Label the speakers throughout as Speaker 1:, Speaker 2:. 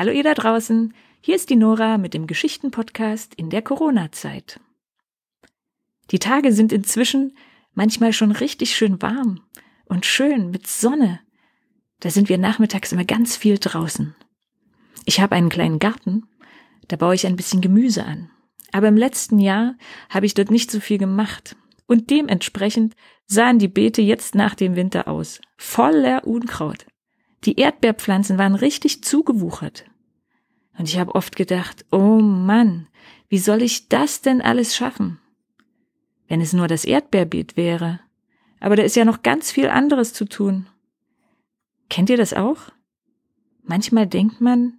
Speaker 1: Hallo ihr da draußen, hier ist die Nora mit dem Geschichtenpodcast in der Corona-Zeit. Die Tage sind inzwischen manchmal schon richtig schön warm und schön mit Sonne. Da sind wir nachmittags immer ganz viel draußen. Ich habe einen kleinen Garten, da baue ich ein bisschen Gemüse an. Aber im letzten Jahr habe ich dort nicht so viel gemacht. Und dementsprechend sahen die Beete jetzt nach dem Winter aus. Voller Unkraut. Die Erdbeerpflanzen waren richtig zugewuchert. Und ich habe oft gedacht, oh Mann, wie soll ich das denn alles schaffen? Wenn es nur das Erdbeerbeet wäre. Aber da ist ja noch ganz viel anderes zu tun. Kennt ihr das auch? Manchmal denkt man,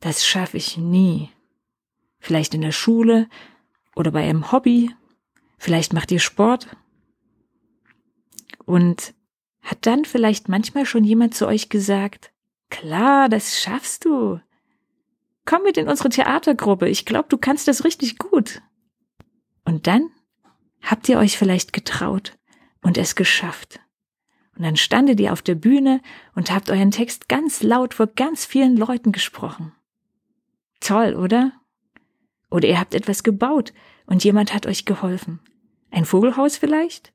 Speaker 1: das schaffe ich nie. Vielleicht in der Schule oder bei einem Hobby. Vielleicht macht ihr Sport. Und hat dann vielleicht manchmal schon jemand zu euch gesagt, klar, das schaffst du. Komm mit in unsere Theatergruppe, ich glaube, du kannst das richtig gut. Und dann habt ihr euch vielleicht getraut und es geschafft. Und dann standet ihr auf der Bühne und habt euren Text ganz laut vor ganz vielen Leuten gesprochen. Toll, oder? Oder ihr habt etwas gebaut und jemand hat euch geholfen. Ein Vogelhaus vielleicht?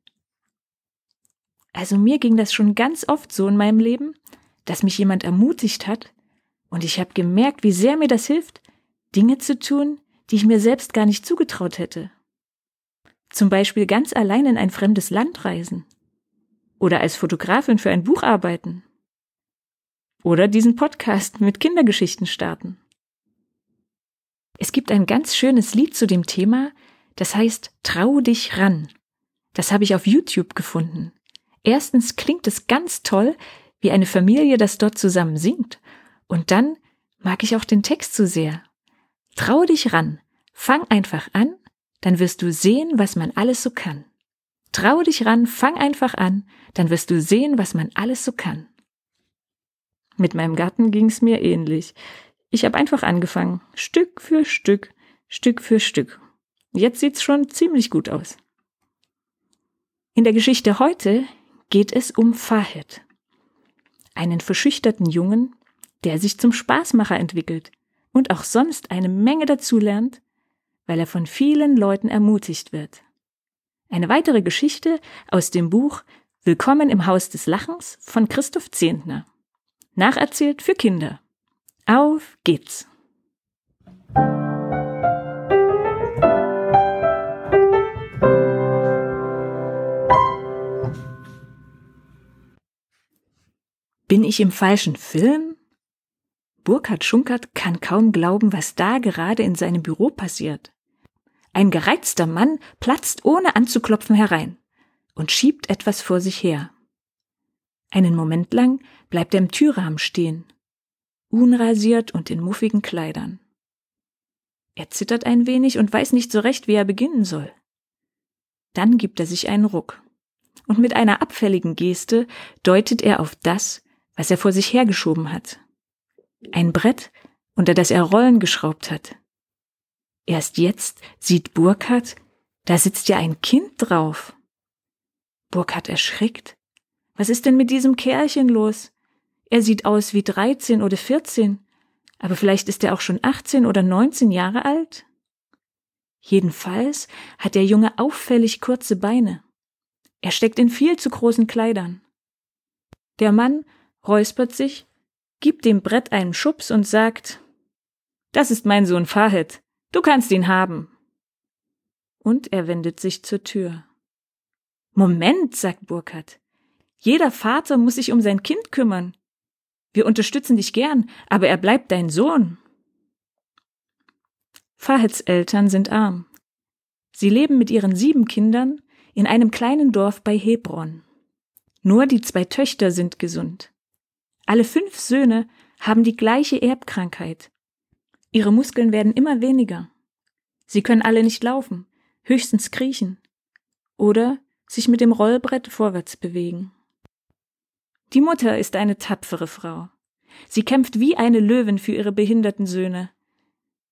Speaker 1: Also mir ging das schon ganz oft so in meinem Leben, dass mich jemand ermutigt hat und ich habe gemerkt, wie sehr mir das hilft, Dinge zu tun, die ich mir selbst gar nicht zugetraut hätte. Zum Beispiel ganz allein in ein fremdes Land reisen. Oder als Fotografin für ein Buch arbeiten. Oder diesen Podcast mit Kindergeschichten starten. Es gibt ein ganz schönes Lied zu dem Thema, das heißt Trau dich ran. Das habe ich auf YouTube gefunden. Erstens klingt es ganz toll, wie eine Familie das dort zusammen singt. Und dann mag ich auch den Text so sehr. Trau dich ran, fang einfach an, dann wirst du sehen, was man alles so kann. Trau dich ran, fang einfach an, dann wirst du sehen, was man alles so kann. Mit meinem Garten ging's mir ähnlich. Ich habe einfach angefangen, Stück für Stück, Stück für Stück. Jetzt sieht's schon ziemlich gut aus. In der Geschichte heute geht es um Fahed, einen verschüchterten Jungen, der sich zum Spaßmacher entwickelt und auch sonst eine Menge dazulernt, weil er von vielen Leuten ermutigt wird. Eine weitere Geschichte aus dem Buch Willkommen im Haus des Lachens von Christoph Zehntner. Nacherzählt für Kinder. Auf geht's! Bin ich im falschen Film? Burkhard Schunkert kann kaum glauben, was da gerade in seinem Büro passiert. Ein gereizter Mann platzt ohne anzuklopfen herein und schiebt etwas vor sich her. Einen Moment lang bleibt er im Türrahmen stehen unrasiert und in muffigen Kleidern. Er zittert ein wenig und weiß nicht so recht, wie er beginnen soll. Dann gibt er sich einen Ruck. Und mit einer abfälligen Geste deutet er auf das, was er vor sich hergeschoben hat. Ein Brett, unter das er Rollen geschraubt hat. Erst jetzt sieht Burkhard, da sitzt ja ein Kind drauf. Burkhard erschrickt. Was ist denn mit diesem Kerlchen los? Er sieht aus wie 13 oder 14, aber vielleicht ist er auch schon 18 oder 19 Jahre alt. Jedenfalls hat der Junge auffällig kurze Beine. Er steckt in viel zu großen Kleidern. Der Mann räuspert sich, gibt dem Brett einen Schubs und sagt, das ist mein Sohn Fahed, du kannst ihn haben. Und er wendet sich zur Tür. Moment, sagt Burkhard. Jeder Vater muss sich um sein Kind kümmern. Wir unterstützen dich gern, aber er bleibt dein Sohn. Faheds Eltern sind arm. Sie leben mit ihren sieben Kindern in einem kleinen Dorf bei Hebron. Nur die zwei Töchter sind gesund. Alle fünf Söhne haben die gleiche Erbkrankheit. Ihre Muskeln werden immer weniger. Sie können alle nicht laufen, höchstens kriechen oder sich mit dem Rollbrett vorwärts bewegen. Die Mutter ist eine tapfere Frau. Sie kämpft wie eine Löwin für ihre behinderten Söhne.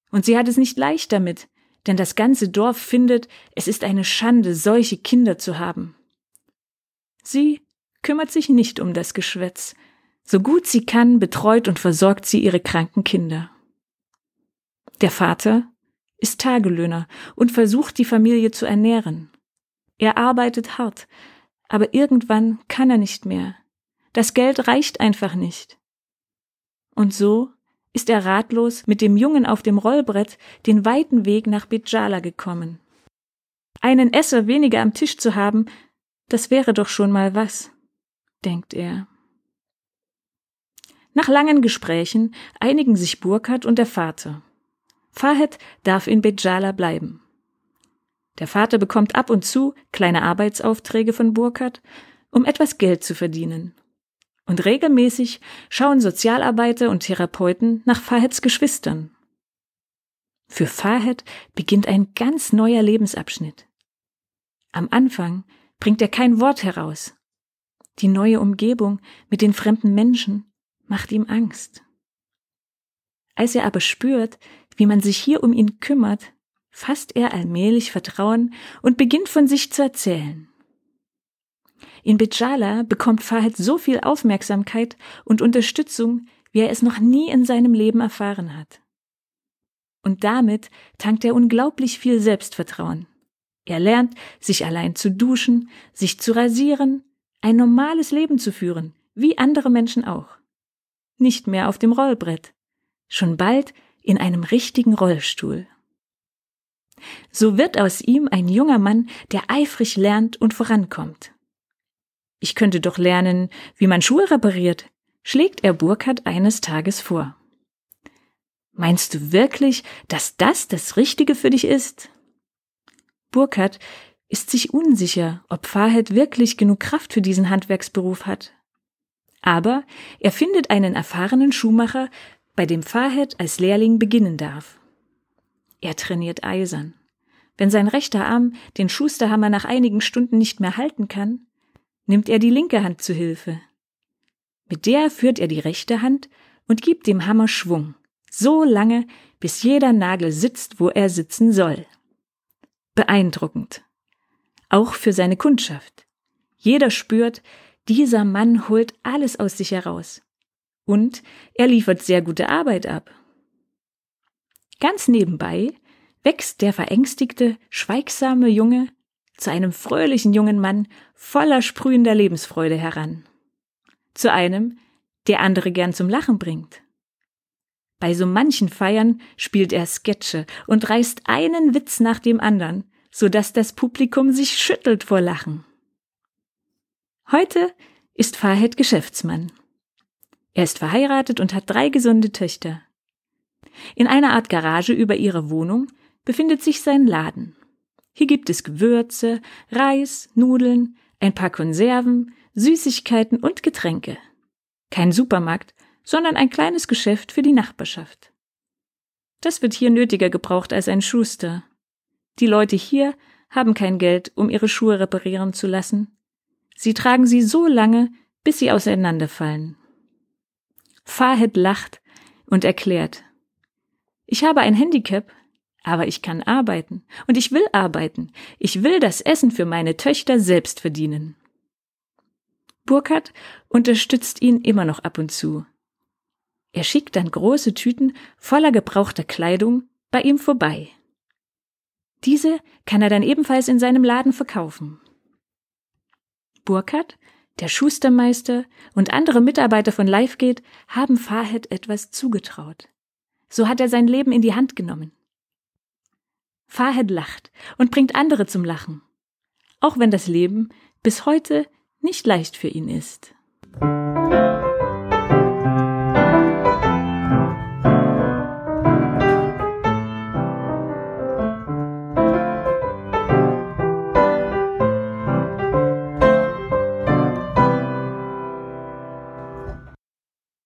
Speaker 1: Und sie hat es nicht leicht damit, denn das ganze Dorf findet, es ist eine Schande, solche Kinder zu haben. Sie kümmert sich nicht um das Geschwätz, So gut sie kann, betreut und versorgt sie ihre kranken Kinder. Der Vater ist Tagelöhner und versucht die Familie zu ernähren. Er arbeitet hart, aber irgendwann kann er nicht mehr. Das Geld reicht einfach nicht. Und so ist er ratlos mit dem Jungen auf dem Rollbrett den weiten Weg nach Bidjala gekommen. Einen Esser weniger am Tisch zu haben, das wäre doch schon mal was, denkt er. Nach langen Gesprächen einigen sich Burkhardt und der Vater. Fahed darf in Bejala bleiben. Der Vater bekommt ab und zu kleine Arbeitsaufträge von Burkhardt, um etwas Geld zu verdienen. Und regelmäßig schauen Sozialarbeiter und Therapeuten nach Faheds Geschwistern. Für Fahed beginnt ein ganz neuer Lebensabschnitt. Am Anfang bringt er kein Wort heraus. Die neue Umgebung mit den fremden Menschen macht ihm Angst. Als er aber spürt, wie man sich hier um ihn kümmert, fasst er allmählich Vertrauen und beginnt von sich zu erzählen. In Bejala bekommt Fahad so viel Aufmerksamkeit und Unterstützung, wie er es noch nie in seinem Leben erfahren hat. Und damit tankt er unglaublich viel Selbstvertrauen. Er lernt, sich allein zu duschen, sich zu rasieren, ein normales Leben zu führen, wie andere Menschen auch nicht mehr auf dem Rollbrett, schon bald in einem richtigen Rollstuhl. So wird aus ihm ein junger Mann, der eifrig lernt und vorankommt. Ich könnte doch lernen, wie man Schuhe repariert, schlägt er Burkhardt eines Tages vor. Meinst du wirklich, dass das das Richtige für dich ist? Burkhardt ist sich unsicher, ob Fahed wirklich genug Kraft für diesen Handwerksberuf hat. Aber er findet einen erfahrenen Schuhmacher, bei dem Fahed als Lehrling beginnen darf. Er trainiert eisern. Wenn sein rechter Arm den Schusterhammer nach einigen Stunden nicht mehr halten kann, nimmt er die linke Hand zu Hilfe. Mit der führt er die rechte Hand und gibt dem Hammer Schwung, so lange, bis jeder Nagel sitzt, wo er sitzen soll. Beeindruckend. Auch für seine Kundschaft. Jeder spürt, dieser Mann holt alles aus sich heraus. Und er liefert sehr gute Arbeit ab. Ganz nebenbei wächst der verängstigte, schweigsame Junge zu einem fröhlichen jungen Mann voller sprühender Lebensfreude heran. Zu einem, der andere gern zum Lachen bringt. Bei so manchen Feiern spielt er Sketche und reißt einen Witz nach dem anderen, so dass das Publikum sich schüttelt vor Lachen. Heute ist Fahed Geschäftsmann. Er ist verheiratet und hat drei gesunde Töchter. In einer Art Garage über ihrer Wohnung befindet sich sein Laden. Hier gibt es Gewürze, Reis, Nudeln, ein paar Konserven, Süßigkeiten und Getränke. Kein Supermarkt, sondern ein kleines Geschäft für die Nachbarschaft. Das wird hier nötiger gebraucht als ein Schuster. Die Leute hier haben kein Geld, um ihre Schuhe reparieren zu lassen, Sie tragen sie so lange, bis sie auseinanderfallen. Fahed lacht und erklärt, ich habe ein Handicap, aber ich kann arbeiten und ich will arbeiten. Ich will das Essen für meine Töchter selbst verdienen. Burkhardt unterstützt ihn immer noch ab und zu. Er schickt dann große Tüten voller gebrauchter Kleidung bei ihm vorbei. Diese kann er dann ebenfalls in seinem Laden verkaufen. Burkhardt, der Schustermeister und andere Mitarbeiter von Lifegate haben Fahed etwas zugetraut. So hat er sein Leben in die Hand genommen. Fahed lacht und bringt andere zum Lachen, auch wenn das Leben bis heute nicht leicht für ihn ist.